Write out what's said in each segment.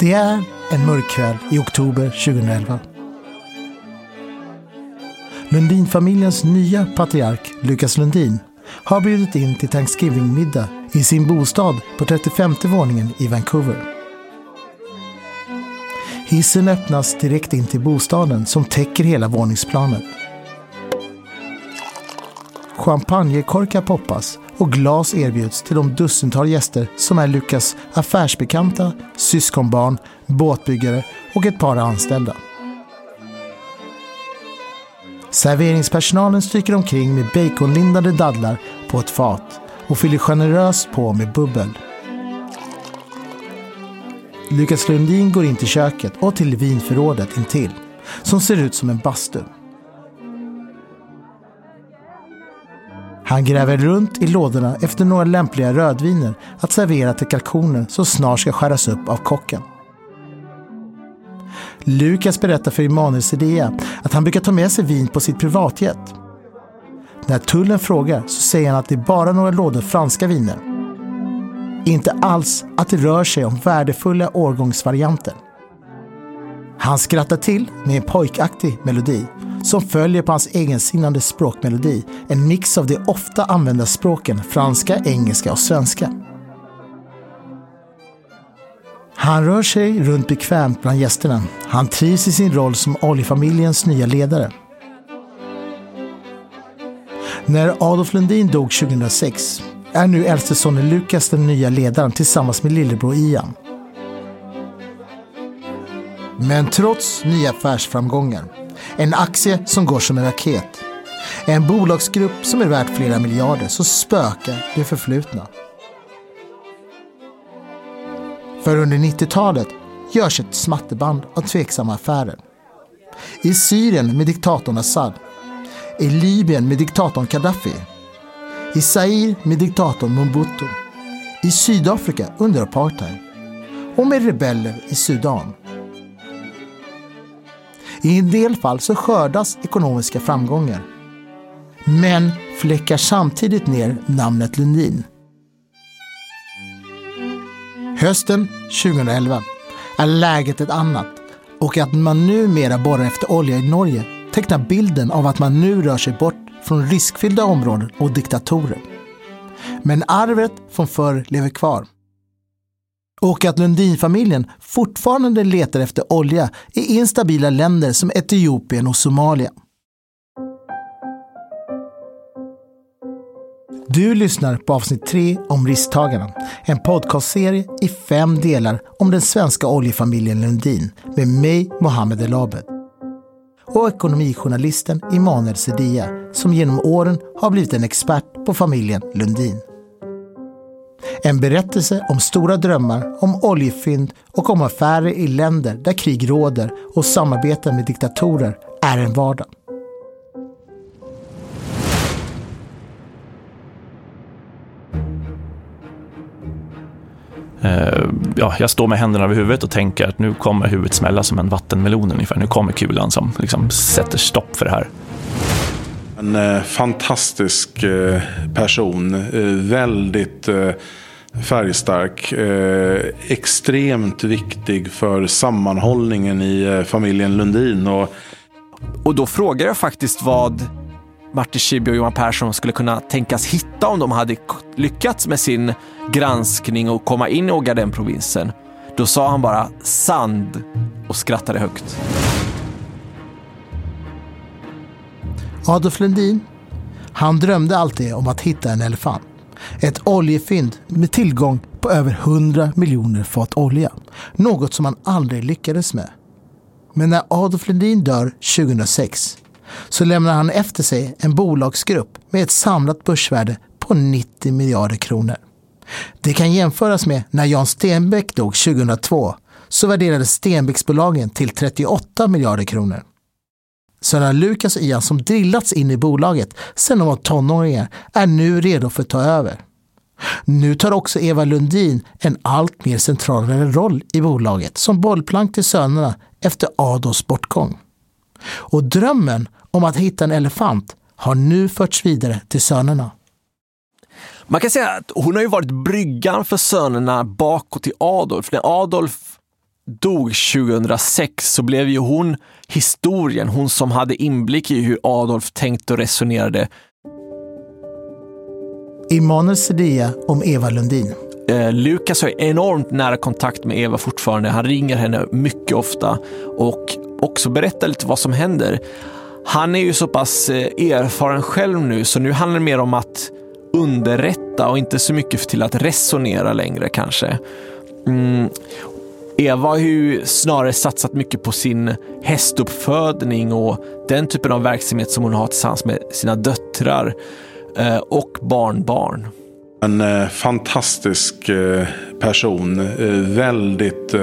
Det är en mörk kväll i oktober 2011. Lundinfamiljens nya patriark Lukas Lundin har bjudit in till Thanksgiving-middag i sin bostad på 35 våningen i Vancouver. Hissen öppnas direkt in till bostaden som täcker hela våningsplanet. Champagnekorkar poppas och glas erbjuds till de dussintal gäster som är Lukas affärsbekanta, syskonbarn, båtbyggare och ett par anställda. Serveringspersonalen stryker omkring med baconlindade dadlar på ett fat och fyller generöst på med bubbel. Lukas Lundin går in till köket och till vinförrådet intill, som ser ut som en bastu. Han gräver runt i lådorna efter några lämpliga rödviner att servera till kalkoner som snart ska skäras upp av kocken. Lukas berättar för Emanuel Sedea att han brukar ta med sig vin på sitt privatjet. När tullen frågar så säger han att det är bara några lådor franska viner. Inte alls att det rör sig om värdefulla årgångsvarianter. Han skrattar till med en pojkaktig melodi som följer på hans egensinnande språkmelodi. En mix av de ofta använda språken franska, engelska och svenska. Han rör sig runt bekvämt bland gästerna. Han trivs i sin roll som oljefamiljens nya ledare. När Adolf Lundin dog 2006 är nu äldste sonen Lukas den nya ledaren tillsammans med lillebror Ian. Men trots nya affärsframgångar, en aktie som går som en raket, en bolagsgrupp som är värt flera miljarder, så spökar det förflutna. För under 90-talet görs ett smatterband av tveksamma affärer. I Syrien med diktatorn Assad. I Libyen med diktatorn Gaddafi. I Zaire med diktatorn Mobutu. I Sydafrika under apartheid. Och med rebeller i Sudan. I en del fall så skördas ekonomiska framgångar. Men fläckar samtidigt ner namnet Lundin. Hösten 2011 är läget ett annat och att man numera borrar efter olja i Norge tecknar bilden av att man nu rör sig bort från riskfyllda områden och diktatorer. Men arvet från förr lever kvar. Och att Lundinfamiljen fortfarande letar efter olja i instabila länder som Etiopien och Somalia. Du lyssnar på avsnitt 3 om Risktagarna, en podcastserie i fem delar om den svenska oljefamiljen Lundin med mig, Mohammed El Abed. Och ekonomijournalisten Immanuel Sedia som genom åren har blivit en expert på familjen Lundin. En berättelse om stora drömmar, om oljefynd och om affärer i länder där krig råder och samarbeten med diktatorer är en vardag. Eh, ja, jag står med händerna över huvudet och tänker att nu kommer huvudet smälla som en vattenmelon ungefär. Nu kommer kulan som liksom sätter stopp för det här. En eh, fantastisk eh, person. Eh, väldigt eh, färgstark. Eh, extremt viktig för sammanhållningen i eh, familjen Lundin. Och, och då frågar jag faktiskt vad Martin Schibbye och Johan Persson skulle kunna tänkas hitta om de hade lyckats med sin granskning och komma in i Ogadenprovinsen. Då sa han bara sand och skrattade högt. Adolf Lundin, han drömde alltid om att hitta en elefant. Ett oljefynd med tillgång på över 100 miljoner fat olja. Något som han aldrig lyckades med. Men när Adolf Lundin dör 2006 så lämnar han efter sig en bolagsgrupp med ett samlat börsvärde på 90 miljarder kronor. Det kan jämföras med när Jan Stenbeck dog 2002 så värderades Stenbecksbolagen till 38 miljarder kronor. Sönerna Lukas och Ian som drillats in i bolaget sedan de var tonåringar är nu redo för att ta över. Nu tar också Eva Lundin en allt mer centralare roll i bolaget som bollplank till sönerna efter Adolfs bortgång. Och drömmen om att hitta en elefant har nu förts vidare till sönerna. Man kan säga att hon har ju varit bryggan för sönerna bakåt till Adolf. När Adolf dog 2006 så blev ju hon historien, hon som hade inblick i hur Adolf tänkte och resonerade. Emanuel Sedia om Eva Lundin. Eh, Lukas har enormt nära kontakt med Eva fortfarande. Han ringer henne mycket ofta och också berättar lite vad som händer. Han är ju så pass eh, erfaren själv nu, så nu handlar det mer om att underrätta och inte så mycket till att resonera längre kanske. Mm. Eva har ju snarare satsat mycket på sin hästuppfödning och den typen av verksamhet som hon har tillsammans med sina döttrar eh, och barnbarn. En eh, fantastisk eh, person. Väldigt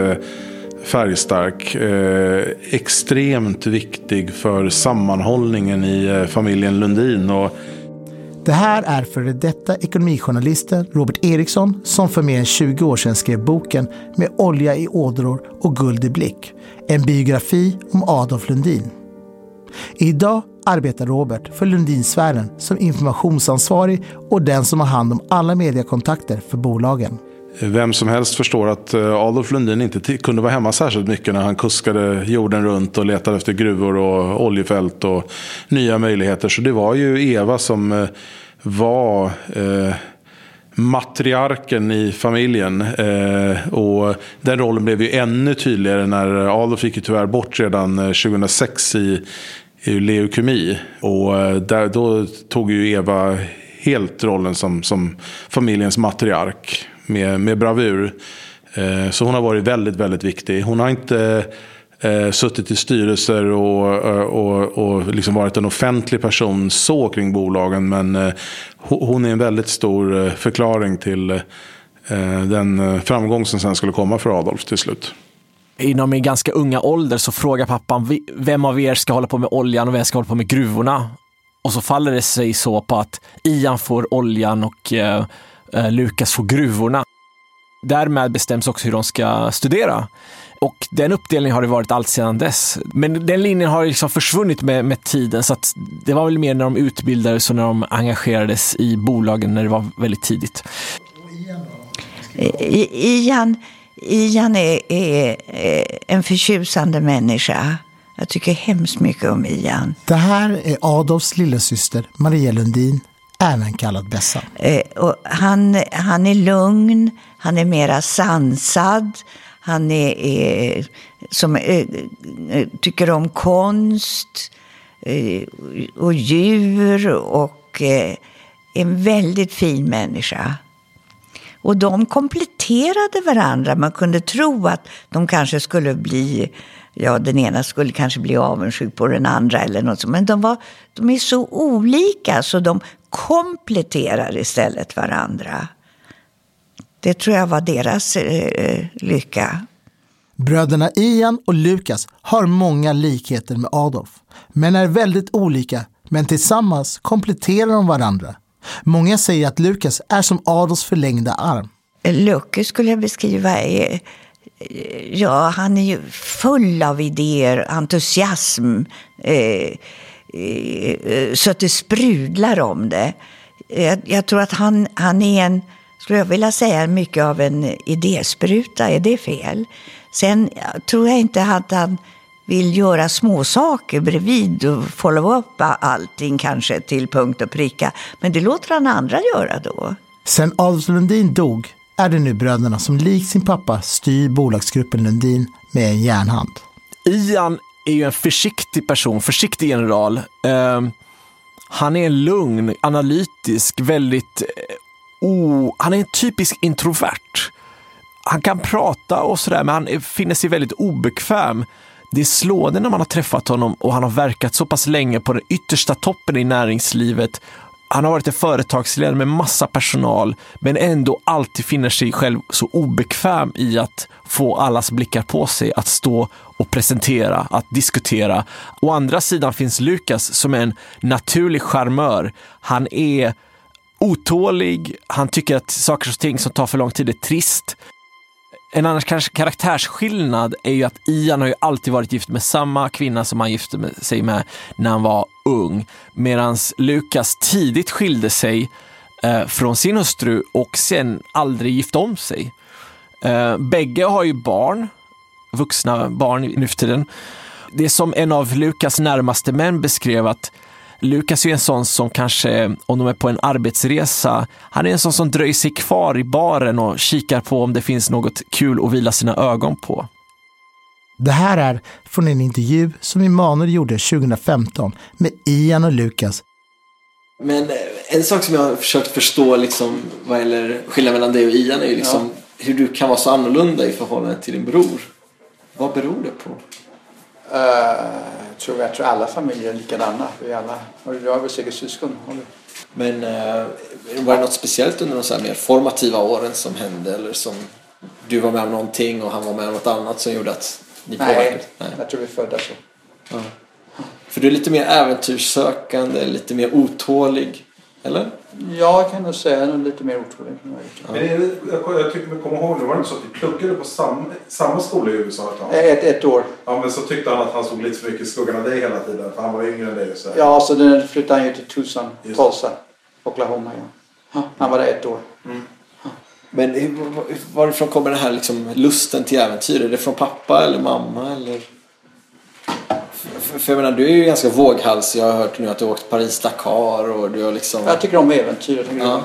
färgstark. Extremt viktig för sammanhållningen i familjen Lundin. Och det här är före detta ekonomijournalisten Robert Eriksson som för mer än 20 år sedan skrev boken Med olja i ådror och guld i blick. En biografi om Adolf Lundin. Idag arbetar Robert för Lundinsfären som informationsansvarig och den som har hand om alla mediekontakter för bolagen. Vem som helst förstår att eh, Adolf Lundin inte t- kunde vara hemma särskilt mycket när han kuskade jorden runt och letade efter gruvor och oljefält och nya möjligheter. Så det var ju Eva som eh, var eh, matriarken i familjen. Eh, och den rollen blev ju ännu tydligare när Adolf gick ju tyvärr bort redan eh, 2006 i, i leukemi. Och eh, där, då tog ju Eva helt rollen som, som familjens matriark med, med bravur. Eh, så hon har varit väldigt, väldigt viktig. Hon har inte eh, suttit i styrelser och, eh, och, och liksom varit en offentlig person så kring bolagen. Men eh, hon är en väldigt stor eh, förklaring till eh, den framgång som sen skulle komma för Adolf till slut. Inom min ganska unga ålder så frågar pappan vem av er ska hålla på med oljan och vem ska hålla på med gruvorna? Och så faller det sig så på att Ian får oljan och eh, Lukas får gruvorna. Därmed bestäms också hur de ska studera. Och den uppdelningen har det varit allt sedan dess. Men den linjen har liksom försvunnit med, med tiden så att det var väl mer när de utbildades och när de engagerades i bolagen när det var väldigt tidigt. Ian, Ian är, är är en förtjusande människa. Jag tycker hemskt mycket om Ian. Det här är Adolfs lillasyster Maria Lundin, även kallad Bessan. Eh, och han, han är lugn, han är mera sansad. Han är, är som eh, eh, tycker om konst eh, och djur och eh, en väldigt fin människa. Och de kompletterade varandra. Man kunde tro att de kanske skulle bli, ja den ena skulle kanske bli avundsjuk på den andra eller något sånt. Men de, var, de är så olika så de kompletterar istället varandra. Det tror jag var deras eh, lycka. Bröderna Ian och Lukas har många likheter med Adolf, men är väldigt olika, men tillsammans kompletterar de varandra. Många säger att Lukas är som Adolfs förlängda arm. Lucke skulle jag beskriva är, ja, han är ju full av idéer, entusiasm, eh, eh, så att det sprudlar om det. Jag, jag tror att han, han är en, skulle jag vilja säga, mycket av en idéspruta. Är det fel? Sen tror jag inte att han vill göra små saker bredvid och follow up allting kanske till punkt och pricka. Men det låter han andra göra då. Sen Adolf Lundin dog är det nu bröderna som likt sin pappa styr bolagsgruppen Lundin med en järnhand. Ian är ju en försiktig person, försiktig general. Eh, han är lugn, analytisk, väldigt... Eh, o, han är en typisk introvert. Han kan prata och sådär, men han finner sig väldigt obekväm. Det är slående när man har träffat honom och han har verkat så pass länge på den yttersta toppen i näringslivet. Han har varit en företagsledare med massa personal, men ändå alltid finner sig själv så obekväm i att få allas blickar på sig, att stå och presentera, att diskutera. Å andra sidan finns Lukas som är en naturlig charmör. Han är otålig, han tycker att saker och ting som tar för lång tid är trist. En annan kanske karaktärsskillnad är ju att Ian har ju alltid varit gift med samma kvinna som han gifte med- sig med när han var ung. Medan Lukas tidigt skilde sig eh, från sin hustru och sen aldrig gifte om sig. Eh, bägge har ju barn, vuxna barn nu för tiden. Det är som en av Lukas närmaste män beskrev att Lukas är en sån som kanske, om de är på en arbetsresa, han är en sån som dröjer sig kvar i baren och kikar på om det finns något kul att vila sina ögon på. Det här är från en intervju som Emanuel gjorde 2015 med Ian och Lukas. Men eh, en sak som jag har försökt förstå liksom, vad gäller skillnaden mellan dig och Ian är ju liksom hur du kan vara så annorlunda i förhållande till din bror. Vad beror det på? Uh, jag, tror, jag tror alla familjer är likadana. Vi alla, och du har väl säkert syskon? Men eh, var det något speciellt under de så mer formativa åren som hände? Eller som du var med om någonting och han var med om något annat som gjorde att ni Nej, påverkades? jag tror vi är födda så. Ja. För du är lite mer äventyrssökande, lite mer otålig. Eller? Ja, jag kan nog säga nog lite mer än vad jag är. Men är det, jag, jag tycker mig komma ihåg, det var inte så att vi pluggade på samma, samma skola i USA ett tag? Ett, ett år. Ja, men så tyckte han att han såg lite för mycket i skuggan av dig hela tiden, för han var yngre än dig. Så här. Ja, så den flyttade han ju till Tucson, Just. Tulsa, Oklahoma. Ja. Ja, han var där ett år. Men hur- var- varifrån kommer den här liksom lusten till äventyr? Är det från pappa eller mamma? Eller? För, jag menar, du är ju ganska våghalsig. Jag har hört nu att du har åkt Paris-Dakar och du har liksom... Jag tycker om äventyr. Jag, tycker Ja.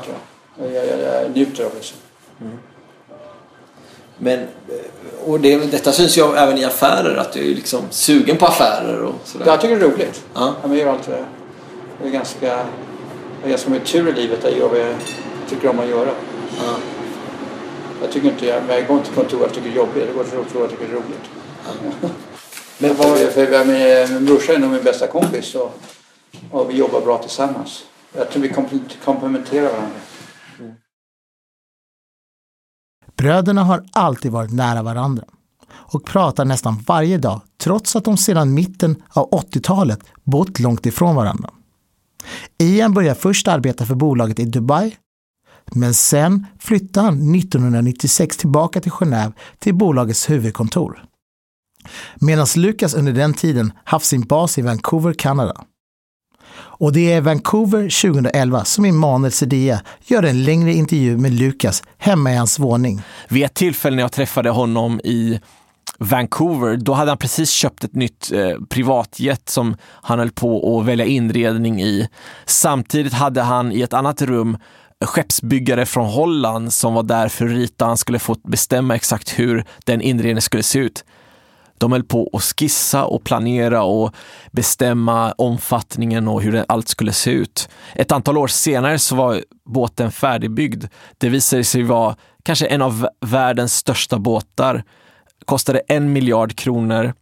det. jag, jag, jag njuter av det. Så. Men, eh, och det, detta syns ju även i affärer, att du är liksom sugen på affärer och sådär. Jag tycker det är roligt. Ja. Ja, jag, gör allt, det. jag är ganska, jag har ganska mycket tur i livet. Jag gör vad jag tycker om att göra. Ja. Jag tycker inte jag, jag går inte till kontor jag tycker det är jobbigt. Jag går till kontor jag tycker det är roligt. Men var... För, för, jag, min, min brorsa är nog min bästa kompis och, och vi jobbar bra tillsammans. Jag tror vi komplementerar varandra. Bröderna har alltid varit nära varandra och pratar nästan varje dag trots att de sedan mitten av 80-talet bott långt ifrån varandra. Ian började först arbeta för bolaget i Dubai men sen flyttade han 1996 tillbaka till Genève till bolagets huvudkontor. Medan Lucas under den tiden haft sin bas i Vancouver, Kanada. Och det är Vancouver 2011 som Emanuel Sedea gör en längre intervju med Lucas hemma i hans våning. Vid ett tillfälle när jag träffade honom i Vancouver, då hade han precis köpt ett nytt eh, privatjet som han höll på att välja inredning i. Samtidigt hade han i ett annat rum skeppsbyggare från Holland som var där för att rita. Han skulle få bestämma exakt hur den inredningen skulle se ut. De höll på att skissa och planera och bestämma omfattningen och hur allt skulle se ut. Ett antal år senare så var båten färdigbyggd. Det visade sig vara kanske en av världens största båtar. Kostade en miljard kronor.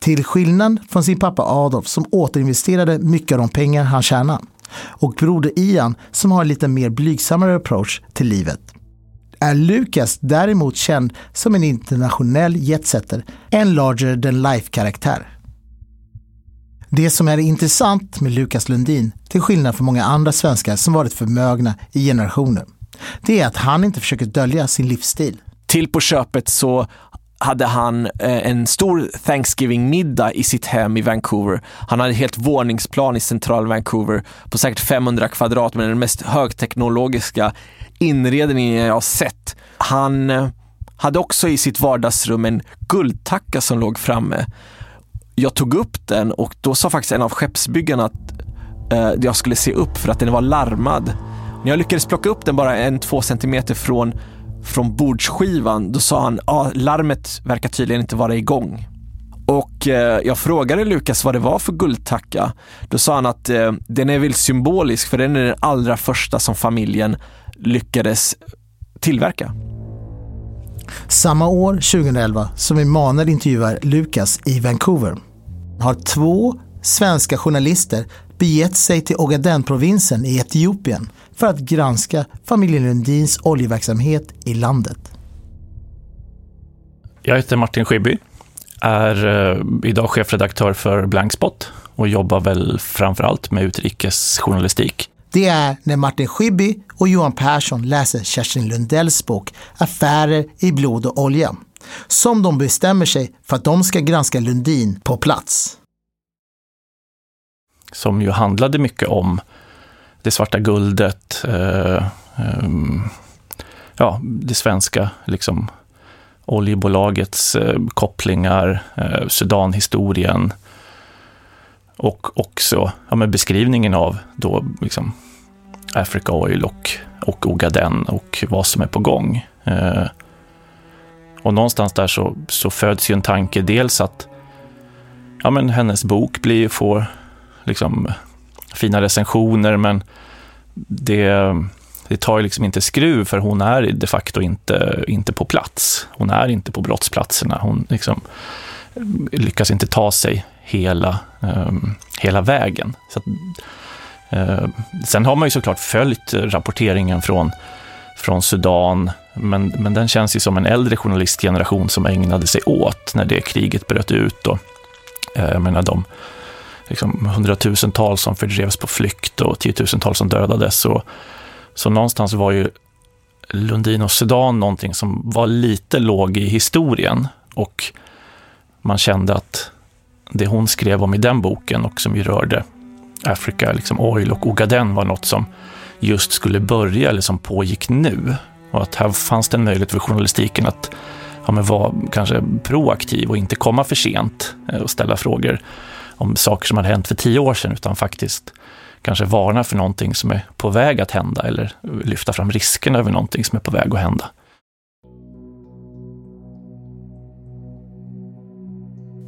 Till skillnad från sin pappa Adolf som återinvesterade mycket av de pengar han tjänade. Och broder Ian som har en lite mer blygsammare approach till livet. Är Lucas däremot känd som en internationell jetsetter, en larger than life-karaktär. Det som är intressant med Lukas Lundin, till skillnad från många andra svenskar som varit förmögna i generationer, det är att han inte försöker dölja sin livsstil. Till på köpet så hade han eh, en stor Thanksgiving-middag i sitt hem i Vancouver. Han hade ett helt våningsplan i central Vancouver på säkert 500 kvadrat med den mest högteknologiska inredningen jag har sett. Han eh, hade också i sitt vardagsrum en guldtacka som låg framme. Jag tog upp den och då sa faktiskt en av skeppsbyggarna att eh, jag skulle se upp för att den var larmad. När jag lyckades plocka upp den bara en, två centimeter från, från bordsskivan, då sa han ah, larmet verkar tydligen inte vara igång. Och eh, jag frågade Lukas vad det var för guldtacka. Då sa han att eh, den är väl symbolisk för den är den allra första som familjen lyckades tillverka. Samma år, 2011, som Emanuel intervjuar Lukas i Vancouver, har två svenska journalister begett sig till Ogaden-provinsen i Etiopien för att granska familjen Lundins oljeverksamhet i landet. Jag heter Martin Schibbye, är eh, idag chefredaktör för Blankspot och jobbar väl framför allt med utrikesjournalistik. Det är när Martin Schibbye och Johan Persson läser Kerstin Lundells bok Affärer i blod och olja som de bestämmer sig för att de ska granska Lundin på plats. som ju handlade mycket om det svarta guldet, eh, eh, ja, det svenska liksom, oljebolagets eh, kopplingar, eh, Sudanhistorien och också ja, beskrivningen av då liksom Africa Oil och, och Ogaden och vad som är på gång. Eh, och någonstans där så, så föds ju en tanke, dels att ja, men hennes bok blir, får liksom fina recensioner, men det, det tar ju liksom inte skruv, för hon är de facto inte, inte på plats. Hon är inte på brottsplatserna. Hon liksom lyckas inte ta sig hela, um, hela vägen. Så att, Eh, sen har man ju såklart följt rapporteringen från, från Sudan, men, men den känns ju som en äldre journalistgeneration som ägnade sig åt när det kriget bröt ut. Och, eh, jag menar, de liksom, hundratusentals som fördrevs på flykt och tiotusentals som dödades. Så, så någonstans var ju Lundin och Sudan någonting som var lite låg i historien och man kände att det hon skrev om i den boken och som ju rörde Africa liksom Oil och Ogaden var något som just skulle börja eller som pågick nu. Och att här fanns det en möjlighet för journalistiken att ja, men vara kanske proaktiv och inte komma för sent eh, och ställa frågor om saker som hade hänt för tio år sedan, utan faktiskt kanske varna för någonting som är på väg att hända eller lyfta fram riskerna över någonting som är på väg att hända.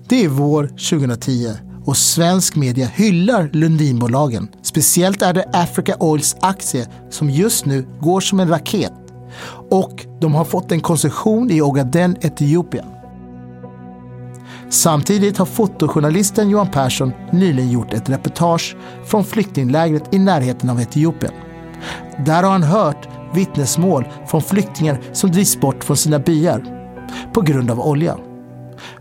Det är vår 2010 och svensk media hyllar Lundinbolagen. Speciellt är det Africa Oils aktie som just nu går som en raket. Och de har fått en koncession i Ogaden, Etiopien. Samtidigt har fotojournalisten Johan Persson nyligen gjort ett reportage från flyktinglägret i närheten av Etiopien. Där har han hört vittnesmål från flyktingar som drivs bort från sina byar på grund av olja.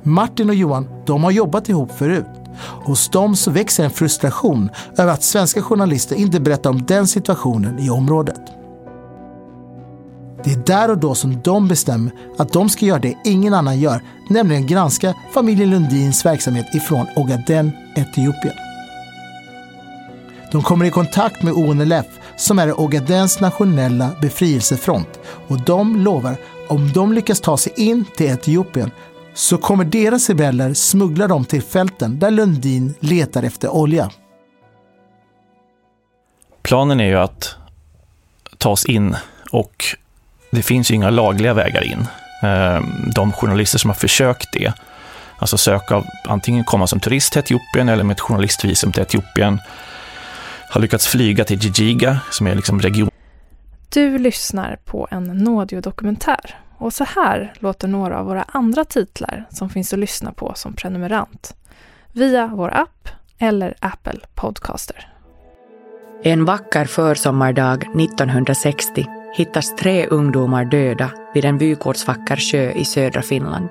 Martin och Johan, de har jobbat ihop förut. Hos dem så växer en frustration över att svenska journalister inte berättar om den situationen i området. Det är där och då som de bestämmer att de ska göra det ingen annan gör, nämligen granska familjen Lundins verksamhet ifrån Ogaden, Etiopien. De kommer i kontakt med ONLF som är Ogadens nationella befrielsefront och de lovar om de lyckas ta sig in till Etiopien så kommer deras rebeller smuggla dem till fälten där Lundin letar efter olja. Planen är ju att ta oss in och det finns ju inga lagliga vägar in. Ehm, de journalister som har försökt det, alltså söka, antingen komma som turist till Etiopien eller med ett journalistvisum till Etiopien, har lyckats flyga till Jijiga, som är liksom region... Du lyssnar på en Nådio-dokumentär och så här låter några av våra andra titlar som finns att lyssna på som prenumerant via vår app eller Apple Podcaster. En vacker försommardag 1960 hittas tre ungdomar döda vid en vykortsvacker sjö i södra Finland.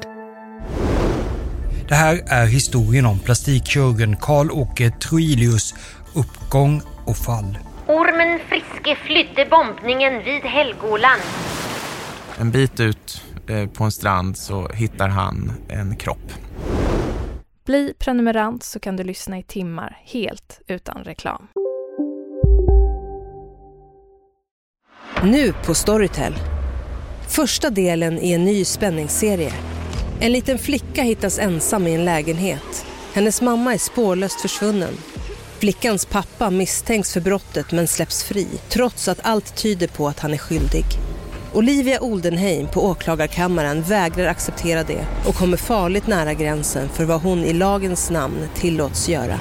Det här är historien om plastikkirurgen Karl-Åke Troilius uppgång och fall. Ormen Friske flydde bombningen vid Helgoland. En bit ut eh, på en strand så hittar han en kropp. Bli prenumerant så kan du lyssna i timmar helt utan reklam. Nu på Storytel. Första delen i en ny spänningsserie. En liten flicka hittas ensam i en lägenhet. Hennes mamma är spårlöst försvunnen. Flickans pappa misstänks för brottet men släpps fri trots att allt tyder på att han är skyldig. Olivia Oldenheim på åklagarkammaren vägrar acceptera det och kommer farligt nära gränsen för vad hon i lagens namn tillåts göra.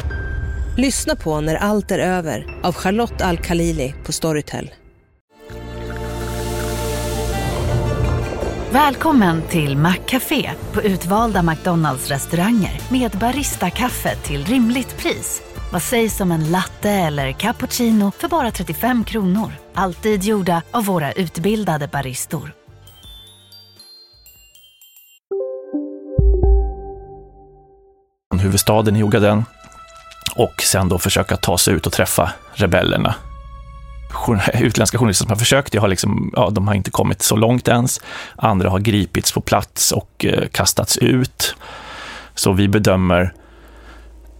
Lyssna på När allt är över av Charlotte Al-Khalili på Storytel. Välkommen till Maccafé på utvalda McDonalds restauranger med Baristakaffe till rimligt pris. Vad sägs om en latte eller cappuccino för bara 35 kronor? Alltid gjorda av våra utbildade baristor. Huvudstaden i Ogaden och sen då försöka ta sig ut och träffa rebellerna. Utländska journalister som har försökt, har liksom, ja, de har inte kommit så långt ens. Andra har gripits på plats och eh, kastats ut. Så vi bedömer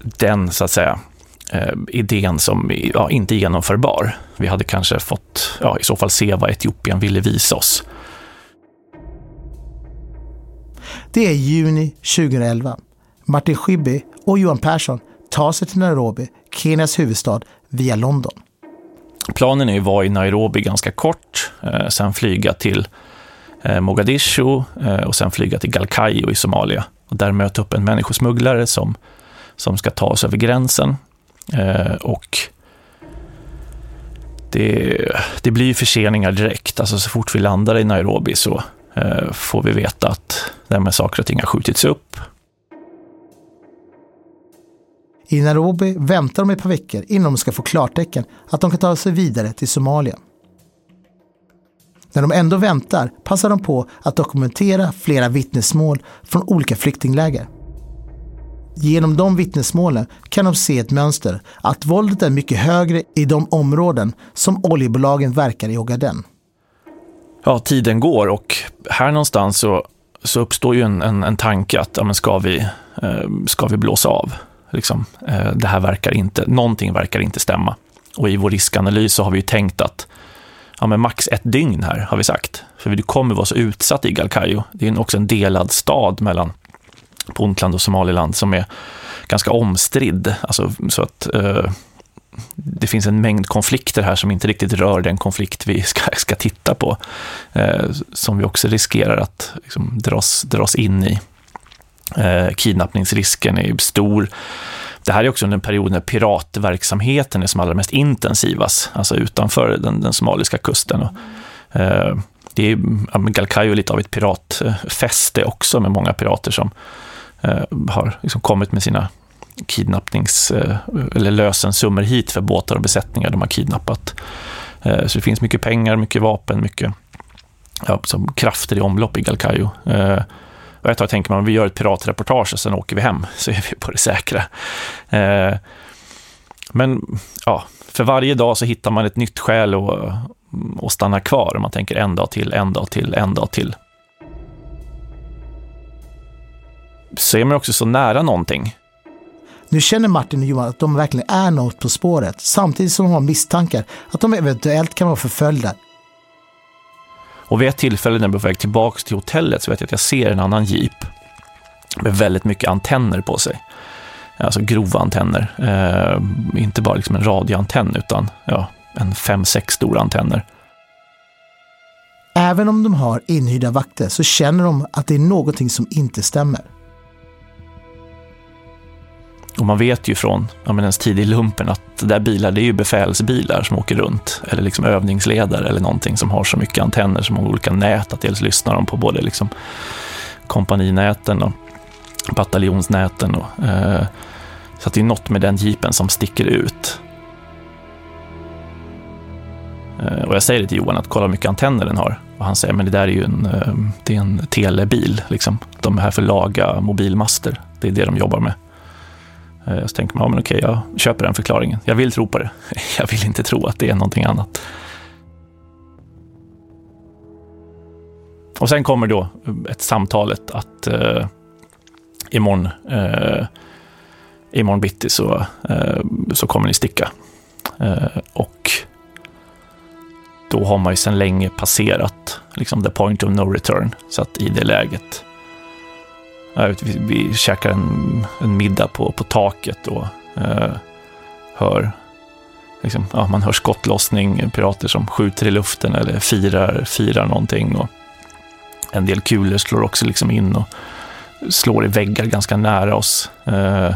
den, så att säga, eh, idén som ja, inte genomförbar. Vi hade kanske fått, ja, i så fall se vad Etiopien ville visa oss. Det är juni 2011. Martin Schibbye och Johan Persson tar sig till Nairobi, Kenias huvudstad, via London. Planen är att vara i Nairobi ganska kort, eh, sen flyga till eh, Mogadishu eh, och sen flyga till Galkayo i Somalia. Och där möta upp en människosmugglare som, som ska ta oss över gränsen. Eh, och det, det blir förseningar direkt. Alltså så fort vi landar i Nairobi så eh, får vi veta att det här med saker och ting har skjutits upp. I Nairobi väntar de ett par veckor innan de ska få klartecken att de kan ta sig vidare till Somalia. När de ändå väntar passar de på att dokumentera flera vittnesmål från olika flyktingläger. Genom de vittnesmålen kan de se ett mönster att våldet är mycket högre i de områden som oljebolagen verkar i Ogaden. Ja, tiden går och här någonstans så, så uppstår ju en, en, en tanke att ja, men ska, vi, eh, ska vi blåsa av? Liksom, eh, det här verkar inte, någonting verkar inte stämma. Och i vår riskanalys så har vi ju tänkt att ja, men max ett dygn här, har vi sagt. För du kommer vara så utsatt i Galkayo. Det är också en delad stad mellan Puntland och Somaliland som är ganska omstridd. Alltså, så att eh, det finns en mängd konflikter här som inte riktigt rör den konflikt vi ska, ska titta på. Eh, som vi också riskerar att liksom, dras, dras in i. Eh, kidnappningsrisken är stor. Det här är också under en period när piratverksamheten är som allra mest intensivast, alltså utanför den, den somaliska kusten. Och, eh, det är, Galkayo är lite av ett piratfäste också med många pirater som Eh, har liksom kommit med sina kidnappnings eh, eller lösensummor hit för båtar och besättningar de har kidnappat. Eh, så det finns mycket pengar, mycket vapen, mycket ja, som krafter i omlopp i Galkayo. Eh, och ett tag tänker man, vi gör ett piratreportage och sen åker vi hem, så är vi på det säkra. Eh, men ja, för varje dag så hittar man ett nytt skäl att, att stanna kvar. Man tänker en dag till, en dag till, en dag till. Så är man också så nära någonting. Nu känner Martin och Johan att de verkligen är något på spåret, samtidigt som de har misstankar att de eventuellt kan vara förföljda. Och vid ett tillfälle när jag är på väg tillbaka till hotellet så vet jag att jag ser en annan jeep med väldigt mycket antenner på sig. Alltså grova antenner. Eh, inte bara liksom en radioantenn utan ja, en fem, sex stora antenner. Även om de har inhyrda vakter så känner de att det är någonting som inte stämmer. Och man vet ju från ja, men ens tid i lumpen att det där bilar, det är ju befälsbilar som åker runt. Eller liksom övningsledare eller någonting som har så mycket antenner, så många olika nät att dels lyssnar de på både liksom kompaninäten och bataljonsnäten. Och, eh, så att det är något med den jeepen som sticker ut. Eh, och jag säger det till Johan, att kolla hur mycket antenner den har. Och han säger, men det där är ju en, eh, det är en telebil. Liksom. De är här för att laga mobilmaster. Det är det de jobbar med. Eh, så tänker man, ja, men okej, jag köper den förklaringen. Jag vill tro på det. Jag vill inte tro att det är någonting annat. Och sen kommer då eh, ett samtalet att eh, imorgon, eh, imorgon bitti så, eh, så kommer ni sticka. Eh, och då har man ju sedan länge passerat liksom the point of no return. Så att i det läget vi, vi käkar en, en middag på, på taket och eh, hör liksom, ja, man hör skottlossning, pirater som skjuter i luften eller firar, firar någonting. Och en del kulor slår också liksom in och slår i väggar ganska nära oss. Eh,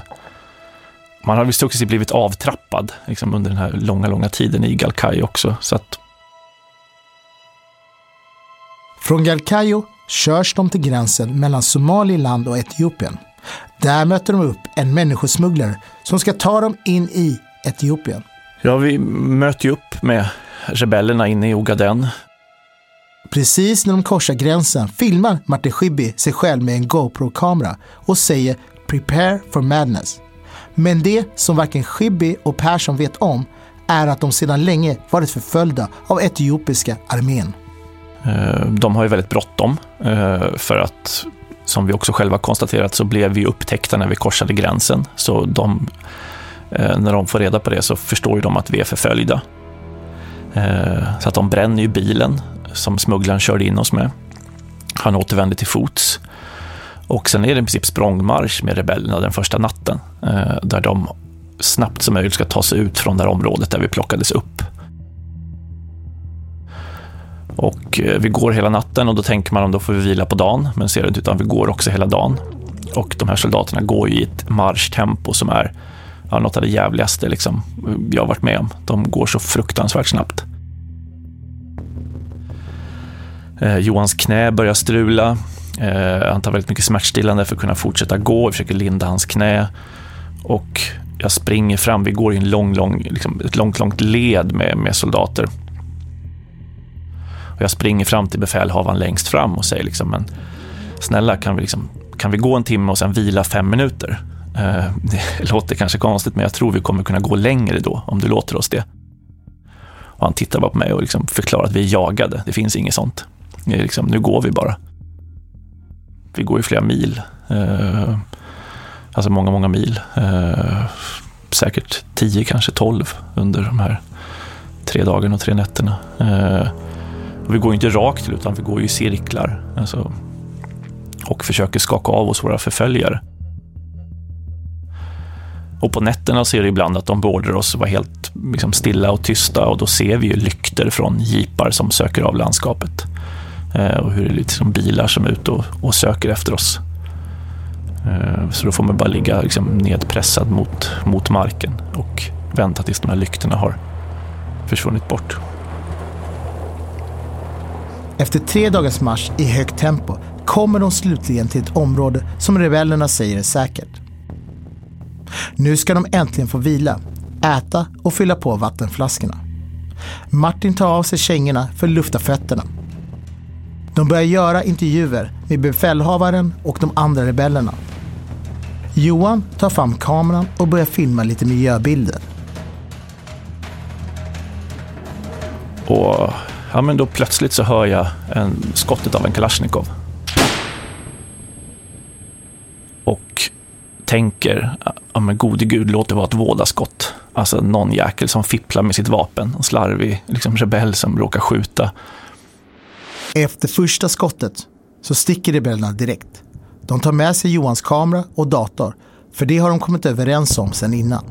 man har successivt blivit avtrappad liksom, under den här långa, långa tiden i Galkayo också. Så att... Från Galkayo körs de till gränsen mellan Somaliland och Etiopien. Där möter de upp en människosmugglare som ska ta dem in i Etiopien. Ja, vi möter ju upp med rebellerna inne i Ogaden. Precis när de korsar gränsen filmar Martin Schibbye sig själv med en GoPro-kamera och säger “Prepare for madness”. Men det som varken Schibbye och Persson vet om är att de sedan länge varit förföljda av etiopiska armén. Eh, de har ju väldigt bråttom eh, för att, som vi också själva konstaterat, så blev vi upptäckta när vi korsade gränsen. Så de, eh, när de får reda på det så förstår ju de att vi är förföljda. Så att de bränner ju bilen som smugglaren körde in oss med. Han återvänder till fots. Och sen är det i princip språngmarsch med rebellerna den första natten, där de snabbt som möjligt ska ta sig ut från det här området där vi plockades upp. Och eh, vi går hela natten och då tänker man att då får vi vila på dagen, men ser inte utan vi går också hela dagen. Och de här soldaterna går i ett marschtempo som är ja, något av det jävligaste liksom, eh, jag har varit med om. De går så fruktansvärt snabbt. Eh, Johans knä börjar strula. Eh, han tar väldigt mycket smärtstillande för att kunna fortsätta gå. Vi försöker linda hans knä. Och jag springer fram. Vi går i en lång, lång, liksom ett långt, långt led med, med soldater. Och jag springer fram till befälhavaren längst fram och säger liksom, men snälla, kan vi, liksom, kan vi gå en timme och sen vila fem minuter? Eh, det låter kanske konstigt, men jag tror vi kommer kunna gå längre då, om du låter oss det. Och han tittar bara på mig och liksom förklarar att vi är jagade. Det finns inget sånt. Det är liksom, nu går vi bara. Vi går ju flera mil. Eh, alltså många, många mil. Eh, säkert tio, kanske tolv under de här tre dagarna och tre nätterna. Eh, och vi går inte rakt utan vi går i cirklar. Alltså, och försöker skaka av oss våra förföljare. Och på nätterna ser det ibland att de beordrar oss att vara helt liksom, stilla och tysta och då ser vi ju lykter från jeepar som söker av landskapet. Eh, och hur det är liksom bilar som är ute och, och söker efter oss. Eh, så då får man bara ligga liksom, nedpressad mot, mot marken och vänta tills de här lyktorna har försvunnit bort. Efter tre dagars marsch i högt tempo kommer de slutligen till ett område som rebellerna säger är säkert. Nu ska de äntligen få vila, äta och fylla på vattenflaskorna. Martin tar av sig kängorna för att lufta fötterna. De börjar göra intervjuer med befälhavaren och de andra rebellerna. Johan tar fram kameran och börjar filma lite miljöbilder. Och ja, men då plötsligt så hör jag en, skottet av en Kalashnikov. Och tänker, ja men gode gud, låt det vara ett vådaskott. Alltså någon jäkel som fipplar med sitt vapen, en slarvig liksom, rebell som råkar skjuta. Efter första skottet så sticker rebellerna direkt. De tar med sig Johans kamera och dator, för det har de kommit överens om sedan innan.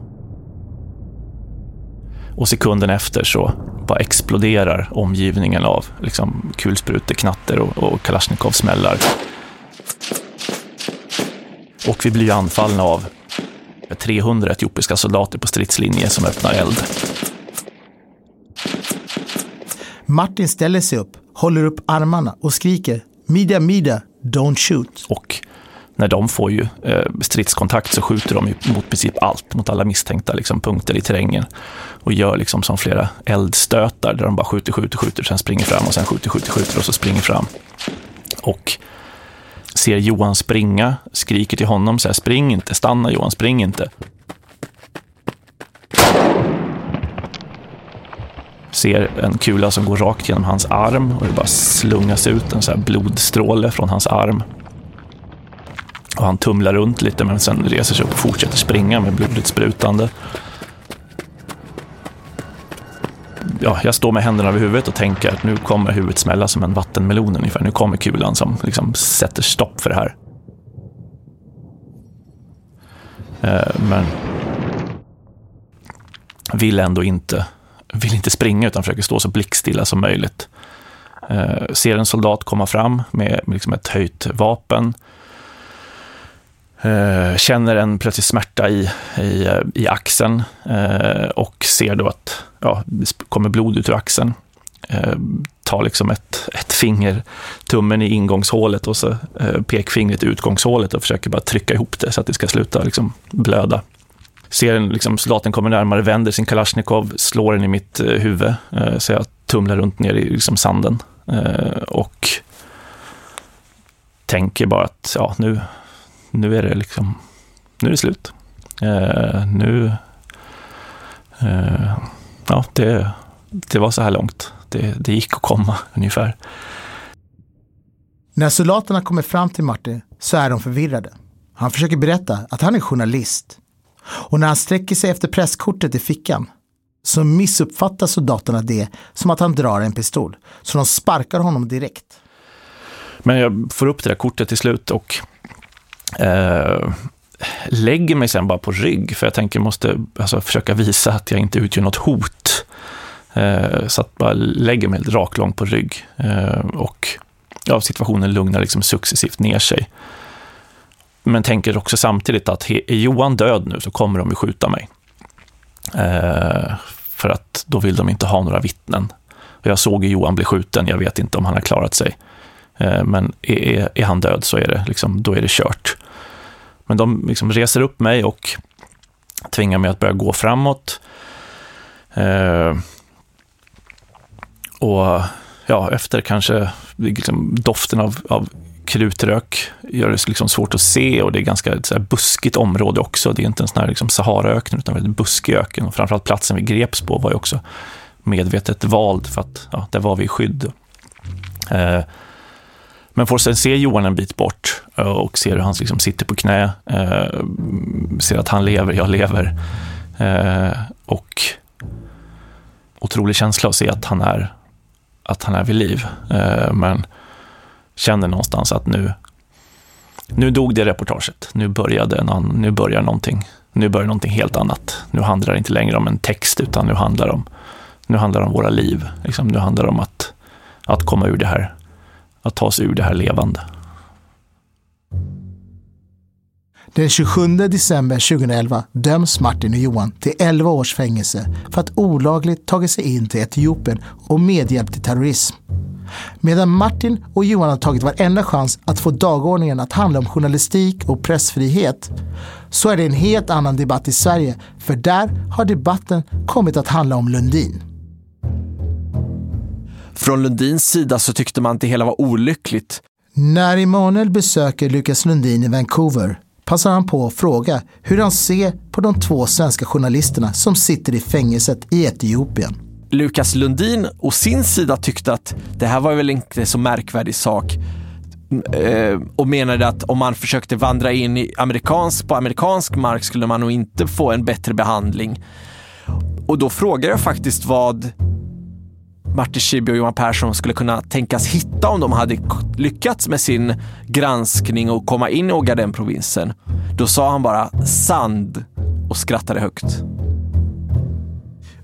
Och sekunden efter så bara exploderar omgivningen av liksom, kulspruteknatter och, och Kalashnikov-smällar. Och vi blir anfallna av 300 etiopiska soldater på stridslinje som öppnar eld. Martin ställer sig upp, håller upp armarna och skriker Mida, Mida, don't shoot. Och när de får ju eh, stridskontakt så skjuter de mot princip allt, mot alla misstänkta liksom, punkter i terrängen. Och gör liksom som flera eldstötar där de bara skjuter, skjuter, skjuter, sen springer fram och sen skjuter, skjuter, skjuter och så springer fram. Och ser Johan springa, skriker till honom så här, spring inte, stanna Johan, spring inte. Ser en kula som går rakt genom hans arm och det bara slungas ut en så här blodstråle från hans arm. Och han tumlar runt lite men sen reser sig upp och fortsätter springa med blodet sprutande. Ja, jag står med händerna över huvudet och tänker att nu kommer huvudet smälla som en vattenmelon ungefär. Nu kommer kulan som liksom sätter stopp för det här. Eh, men vill ändå inte, vill inte springa utan försöker stå så blickstilla som möjligt. Eh, ser en soldat komma fram med liksom ett höjt vapen Eh, känner en plötslig smärta i, i, i axeln eh, och ser då att ja, det kommer blod ut ur axeln. Eh, tar liksom ett, ett finger, tummen i ingångshålet och så eh, pekfingret i utgångshålet och försöker bara trycka ihop det så att det ska sluta liksom blöda. Ser en, liksom, soldaten kommer närmare, vänder sin kalasjnikov, slår den i mitt eh, huvud eh, så jag tumlar runt ner i liksom, sanden och tänker bara att ja, nu, nu är det liksom, nu är det slut. Eh, nu, eh, ja, det, det var så här långt. Det, det gick att komma ungefär. När soldaterna kommer fram till Martin så är de förvirrade. Han försöker berätta att han är journalist. Och när han sträcker sig efter presskortet i fickan så missuppfattar soldaterna det som att han drar en pistol. Så de sparkar honom direkt. Men jag får upp det där kortet till slut och Eh, lägger mig sen bara på rygg, för jag tänker jag måste alltså, försöka visa att jag inte utgör något hot. Eh, så att bara lägger mig raklång på rygg. Eh, och ja, situationen lugnar liksom successivt ner sig. Men tänker också samtidigt att är Johan död nu så kommer de ju skjuta mig. Eh, för att då vill de inte ha några vittnen. Jag såg Johan bli skjuten, jag vet inte om han har klarat sig. Eh, men är, är, han död så är det, liksom, då är det kört. Men de liksom reser upp mig och tvingar mig att börja gå framåt. Eh, och ja, efter kanske liksom, doften av, av krutrök gör det liksom svårt att se och det är ganska så här, buskigt område också. Det är inte en sån här liksom, Saharaöken utan en väldigt buskig öken. Och framförallt platsen vi greps på var ju också medvetet vald för att ja, där var vi i skydd. Eh, men får sen se Johan en bit bort eh, och ser hur han liksom sitter på knä, eh, ser att han lever, jag lever. Eh, och otrolig känsla att se att han är, att han är vid liv. Eh, men känner någonstans att nu, nu dog det reportaget. Nu började en annan, nu börjar någonting. Nu börjar någonting helt annat. Nu handlar det inte längre om en text, utan nu handlar det om, nu handlar det om våra liv. Liksom, nu handlar det om att, att komma ur det här, att ta sig ur det här levande. Den 27 december 2011 döms Martin och Johan till 11 års fängelse för att olagligt tagit sig in till Etiopien och medhjälp till terrorism. Medan Martin och Johan har tagit varenda chans att få dagordningen att handla om journalistik och pressfrihet så är det en helt annan debatt i Sverige, för där har debatten kommit att handla om Lundin. Från Lundins sida så tyckte man att det hela var olyckligt. När Emanuel besöker Lukas Lundin i Vancouver passar han på att fråga hur han ser på de två svenska journalisterna som sitter i fängelset i Etiopien. Lukas Lundin å sin sida tyckte att det här var väl inte så märkvärdig sak eh, och menade att om man försökte vandra in i amerikansk, på amerikansk mark skulle man nog inte få en bättre behandling. Och då frågar jag faktiskt vad Martin Schibbye och Johan Persson skulle kunna tänkas hitta om de hade lyckats med sin granskning och komma in i Ogaden-provinsen. Då sa han bara sand och skrattade högt.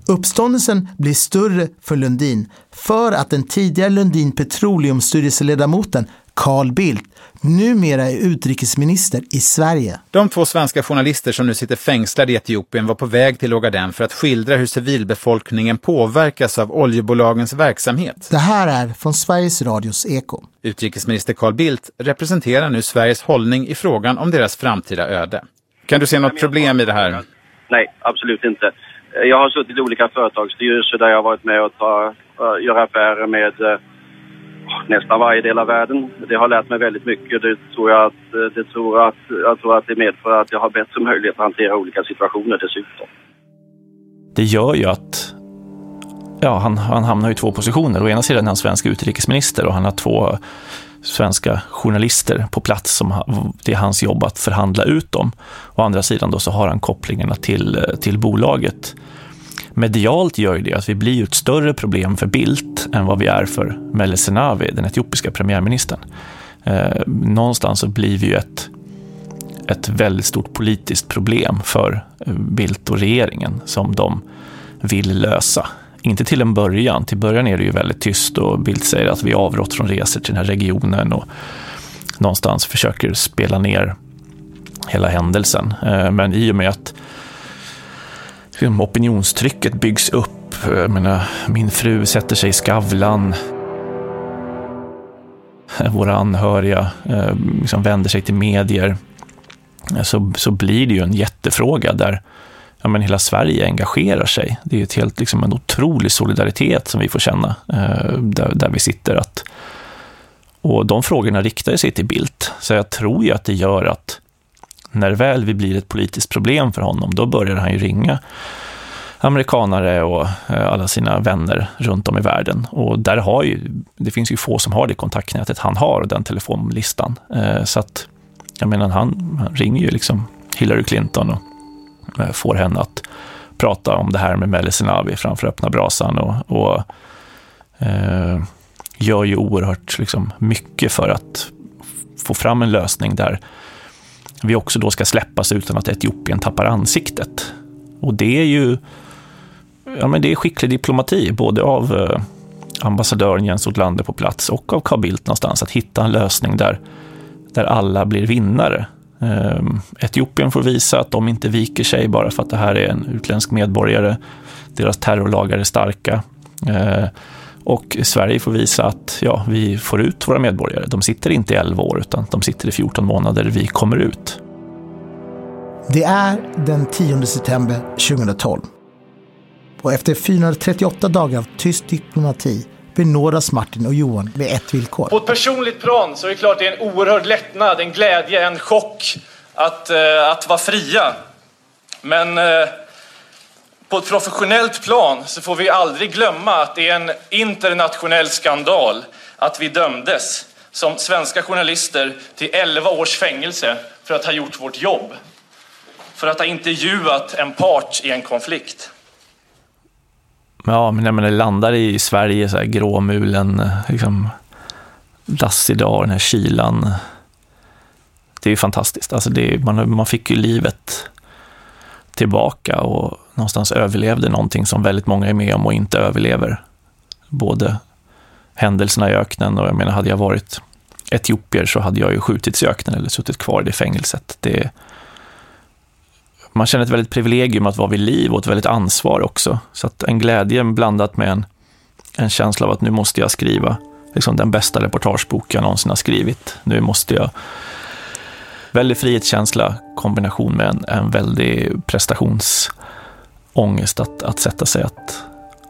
Uppståndelsen blir större för Lundin för att den tidigare Lundin Petroleum styrelseledamoten Carl Bildt numera är utrikesminister i Sverige. De två svenska journalister som nu sitter fängslade i Etiopien var på väg till Ogaden för att skildra hur civilbefolkningen påverkas av oljebolagens verksamhet. Det här är från Sveriges Radios Eko. Utrikesminister Carl Bildt representerar nu Sveriges hållning i frågan om deras framtida öde. Kan du se något problem i det här? Nej, absolut inte. Jag har suttit i olika företagsstyrelser där jag har varit med och ta, göra affärer med eh, nästan varje del av världen. Det har lärt mig väldigt mycket. Det tror jag, att, eh, det tror att, jag tror att det medför att jag har bättre möjlighet att hantera olika situationer dessutom. Det gör ju att ja, han, han hamnar i två positioner. Å ena sidan är han svensk utrikesminister och han har två svenska journalister på plats som det är hans jobb att förhandla ut dem. Å andra sidan då så har han kopplingarna till, eh, till bolaget medialt gör det att vi blir ett större problem för Bildt än vad vi är för Meles Zenawi, den etiopiska premiärministern. Eh, någonstans så blir vi ju ett, ett väldigt stort politiskt problem för eh, Bildt och regeringen som de vill lösa. Inte till en början. Till början är det ju väldigt tyst och Bildt säger att vi avrått från resor till den här regionen och någonstans försöker spela ner hela händelsen. Eh, men i och med att opinionstrycket byggs upp. Jag menar, min fru sätter sig i Skavlan. Våra anhöriga eh, liksom vänder sig till medier. Så, så blir det ju en jättefråga där ja, men hela Sverige engagerar sig. Det är ett helt, liksom en otrolig solidaritet som vi får känna eh, där, där vi sitter. Att, och de frågorna riktar sig till Bildt. Så jag tror ju att det gör att när väl vi blir ett politiskt problem för honom, då börjar han ju ringa amerikanare och eh, alla sina vänner runt om i världen. Och där har ju, det finns ju få som har det kontaktnätet han har, och den telefonlistan. Eh, så att, jag menar, han, han ringer ju liksom Hillary Clinton och eh, får henne att prata om det här med Melisinavi framför öppna brasan och, och eh, gör ju oerhört liksom, mycket för att få fram en lösning där vi också då ska släppas utan att Etiopien tappar ansiktet. Och det är ju ja, men det är skicklig diplomati, både av eh, ambassadören Jens Otlander på plats och av Carl Bildt någonstans, att hitta en lösning där, där alla blir vinnare. Eh, Etiopien får visa att de inte viker sig bara för att det här är en utländsk medborgare. Deras terrorlagar är starka. Ehm, och Sverige får visa att ja, vi får ut våra medborgare. De sitter inte i 11 år, utan de sitter i 14 månader. Vi kommer ut. Det är den 10 september 2012. Och efter 438 dagar av tyst diplomati benådas Martin och Johan med ett villkor. På ett personligt plan så är det klart det är en oerhörd lättnad, en glädje, en chock att, eh, att vara fria. Men eh, på ett professionellt plan så får vi aldrig glömma att det är en internationell skandal att vi dömdes som svenska journalister till 11 års fängelse för att ha gjort vårt jobb. För att ha intervjuat en part i en konflikt. Ja, men när man landar i Sverige, så här gråmulen, liksom dassig dag, den här kylan. Det är ju fantastiskt. Alltså det, man, man fick ju livet tillbaka och någonstans överlevde någonting som väldigt många är med om och inte överlever. Både händelserna i öknen och jag menar, hade jag varit etiopier så hade jag ju skjutits i öknen eller suttit kvar i det fängelset. Det, man känner ett väldigt privilegium att vara vid liv och ett väldigt ansvar också. Så att en glädje blandat med en, en känsla av att nu måste jag skriva liksom den bästa reportagebok jag någonsin har skrivit. Nu måste jag väldig frihetskänsla kombination med en, en väldig ångest att, att sätta sig att,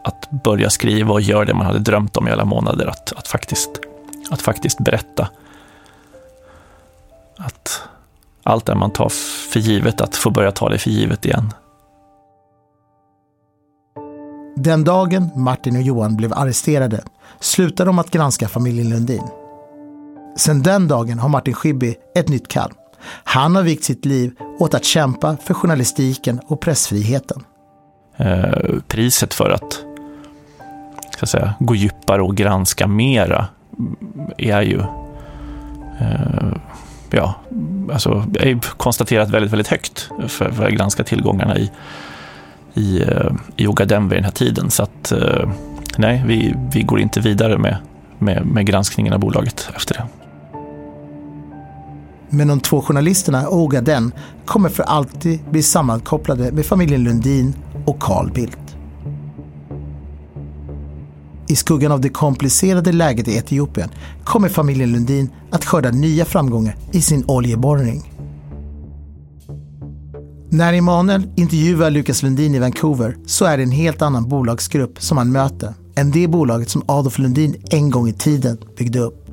att börja skriva och göra det man hade drömt om i alla månader, att, att, faktiskt, att faktiskt berätta. Att allt det man tar för givet, att få börja ta det för givet igen. Den dagen Martin och Johan blev arresterade slutade de att granska familjen Lundin. Sedan den dagen har Martin Schibbye ett nytt kall. Han har vikt sitt liv åt att kämpa för journalistiken och pressfriheten. Eh, priset för att, ska säga, gå djupare och granska mera är ju eh, ja, alltså, är konstaterat väldigt, väldigt högt för, för att granska tillgångarna i, i, eh, i Ogaden vid den här tiden. Så att eh, nej, vi, vi går inte vidare med, med, med granskningen av bolaget efter det. Men de två journalisterna Ogaden kommer för alltid bli sammankopplade med familjen Lundin och Carl Bildt. I skuggan av det komplicerade läget i Etiopien kommer familjen Lundin att skörda nya framgångar i sin oljeborrning. När Emanuel intervjuar Lukas Lundin i Vancouver så är det en helt annan bolagsgrupp som han möter än det bolaget som Adolf Lundin en gång i tiden byggde upp.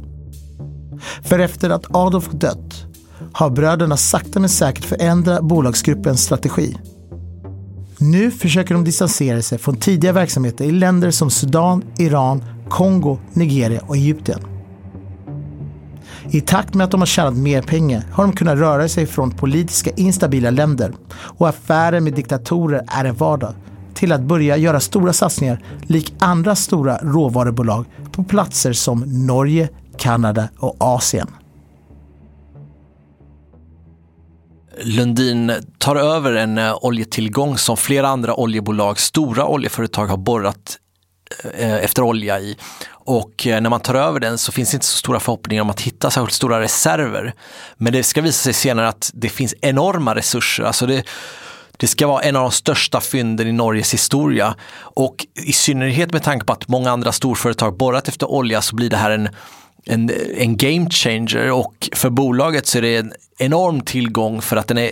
För efter att Adolf dött har bröderna sakta men säkert förändrat bolagsgruppens strategi. Nu försöker de distansera sig från tidiga verksamheter i länder som Sudan, Iran, Kongo, Nigeria och Egypten. I takt med att de har tjänat mer pengar har de kunnat röra sig från politiska instabila länder och affärer med diktatorer är en vardag till att börja göra stora satsningar lik andra stora råvarubolag på platser som Norge, Kanada och Asien. Lundin tar över en eh, oljetillgång som flera andra oljebolag, stora oljeföretag har borrat eh, efter olja i. Och eh, när man tar över den så finns det inte så stora förhoppningar om att hitta särskilt stora reserver. Men det ska visa sig senare att det finns enorma resurser. Alltså det, det ska vara en av de största fynden i Norges historia. Och i synnerhet med tanke på att många andra storföretag borrat efter olja så blir det här en en, en game changer och för bolaget så är det en enorm tillgång för att den är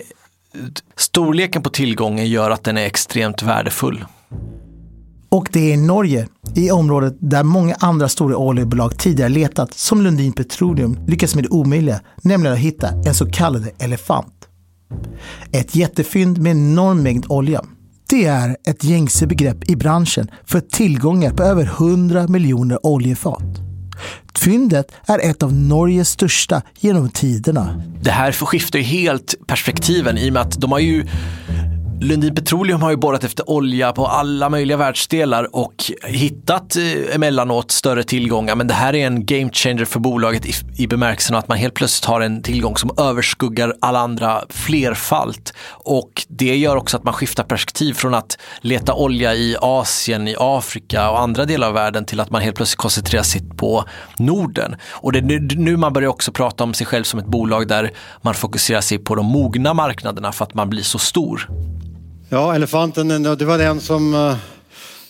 storleken på tillgången gör att den är extremt värdefull. Och det är i Norge, i området där många andra stora oljebolag tidigare letat, som Lundin Petroleum lyckas med det omöjliga, nämligen att hitta en så kallad elefant. Ett jättefynd med enorm mängd olja. Det är ett gängse begrepp i branschen för tillgångar på över 100 miljoner oljefat. Fyndet är ett av Norges största genom tiderna. Det här förskiftar ju helt perspektiven i och med att de har ju Lundin Petroleum har ju borrat efter olja på alla möjliga världsdelar och hittat eh, emellanåt större tillgångar. Men det här är en game changer för bolaget i, i bemärkelsen att man helt plötsligt har en tillgång som överskuggar alla andra flerfalt. Och det gör också att man skiftar perspektiv från att leta olja i Asien, i Afrika och andra delar av världen till att man helt plötsligt koncentrerar sig på Norden. Och det är nu man börjar också prata om sig själv som ett bolag där man fokuserar sig på de mogna marknaderna för att man blir så stor. Ja, elefanten, det var den som uh,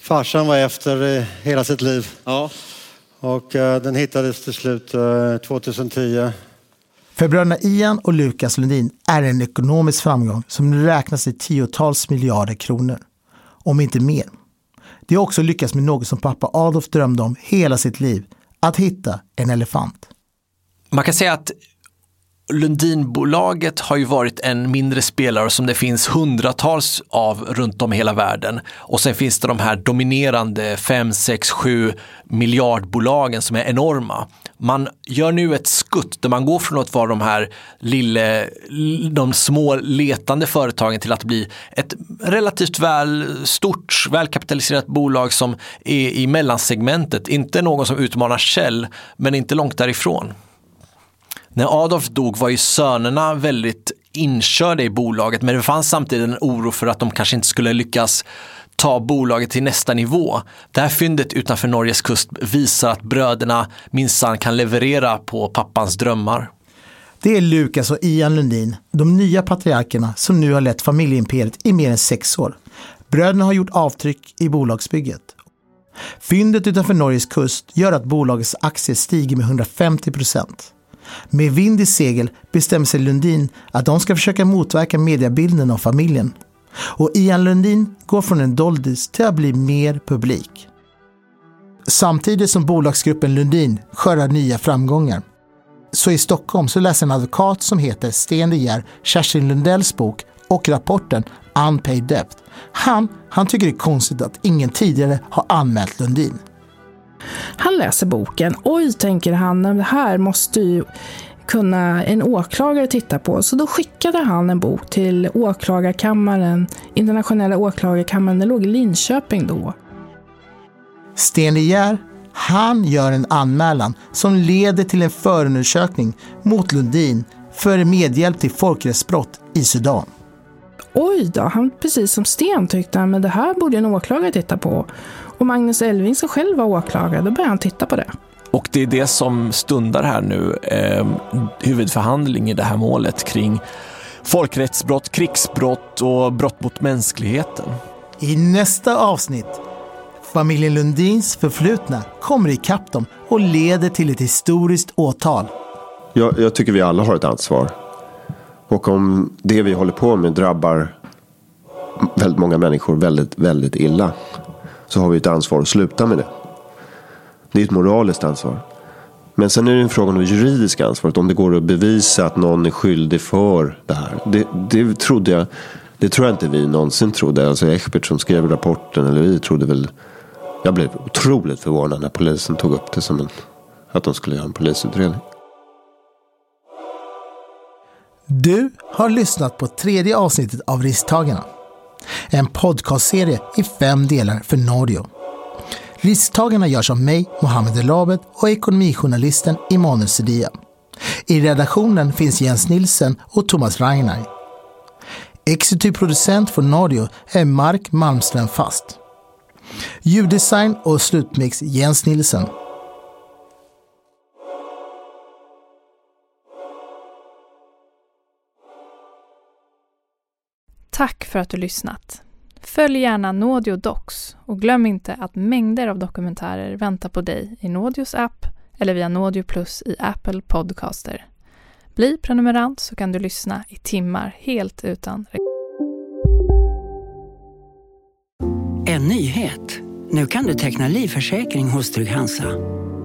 farsan var efter hela sitt liv. Ja. Och uh, den hittades till slut 2010. För bröderna Ian och Lukas Lundin är det en ekonomisk framgång som räknas i tiotals miljarder kronor. Om inte mer. De har också lyckats med något som pappa Adolf drömde om hela sitt liv. Att hitta en elefant. Man kan säga att Lundinbolaget har ju varit en mindre spelare som det finns hundratals av runt om i hela världen. Och sen finns det de här dominerande 5, 6, 7 miljardbolagen som är enorma. Man gör nu ett skutt där man går från att vara de här lille, de små letande företagen till att bli ett relativt väl stort, välkapitaliserat bolag som är i mellansegmentet. Inte någon som utmanar Shell, men inte långt därifrån. När Adolf dog var ju sönerna väldigt inkörda i bolaget men det fanns samtidigt en oro för att de kanske inte skulle lyckas ta bolaget till nästa nivå. Det här fyndet utanför Norges kust visar att bröderna minsann kan leverera på pappans drömmar. Det är Lukas och Ian Lundin, de nya patriarkerna som nu har lett familjeimperiet i mer än sex år. Bröderna har gjort avtryck i bolagsbygget. Fyndet utanför Norges kust gör att bolagets aktier stiger med 150 procent. Med vind i segel bestämmer sig Lundin att de ska försöka motverka mediebilden av familjen. Och Ian Lundin går från en doldis till att bli mer publik. Samtidigt som bolagsgruppen Lundin skördar nya framgångar. Så i Stockholm så läser en advokat som heter Sten De Geer Kerstin Lundells bok och rapporten Unpaid Debt. Han, han tycker det är konstigt att ingen tidigare har anmält Lundin. Han läser boken. Oj, tänker han, det här måste ju kunna en åklagare titta på. Så då skickade han en bok till åklagarkammaren, internationella åklagarkammaren, den låg i Linköping då. Sten De han gör en anmälan som leder till en förundersökning mot Lundin för medhjälp till folkrättsbrott i Sudan. Oj då, han, precis som Sten tyckte han, men det här borde en åklagare titta på. Och Magnus Elving som själv var åklagare, då började han titta på det. Och det är det som stundar här nu, eh, huvudförhandling i det här målet kring folkrättsbrott, krigsbrott och brott mot mänskligheten. I nästa avsnitt, familjen Lundins förflutna kommer ikapp dem och leder till ett historiskt åtal. Jag, jag tycker vi alla har ett ansvar. Och om det vi håller på med drabbar väldigt många människor väldigt, väldigt illa så har vi ett ansvar att sluta med det. Det är ett moraliskt ansvar. Men sen är det en fråga om det juridiska ansvaret. Om det går att bevisa att någon är skyldig för det här. Det, det trodde jag. Det tror jag inte vi någonsin trodde. Alltså Echbert som skrev rapporten, eller vi trodde väl. Jag blev otroligt förvånad när polisen tog upp det som en, att de skulle göra en polisutredning. Du har lyssnat på tredje avsnittet av Risktagarna. En podcastserie i fem delar för Nordio. Risktagarna görs av mig, Mohammed Elabed och ekonomijournalisten Emanuel Sedia. I redaktionen finns Jens Nilsen och Thomas Ragnar. Exekutiv producent för Nordio är Mark Malmström Fast. Ljuddesign och slutmix Jens Nilsen. Tack för att du lyssnat. Följ gärna Naudio Docs och glöm inte att mängder av dokumentärer väntar på dig i Naudios app eller via Naudio Plus i Apple Podcaster. Bli prenumerant så kan du lyssna i timmar helt utan En nyhet. Nu kan du teckna livförsäkring hos Trygg-Hansa.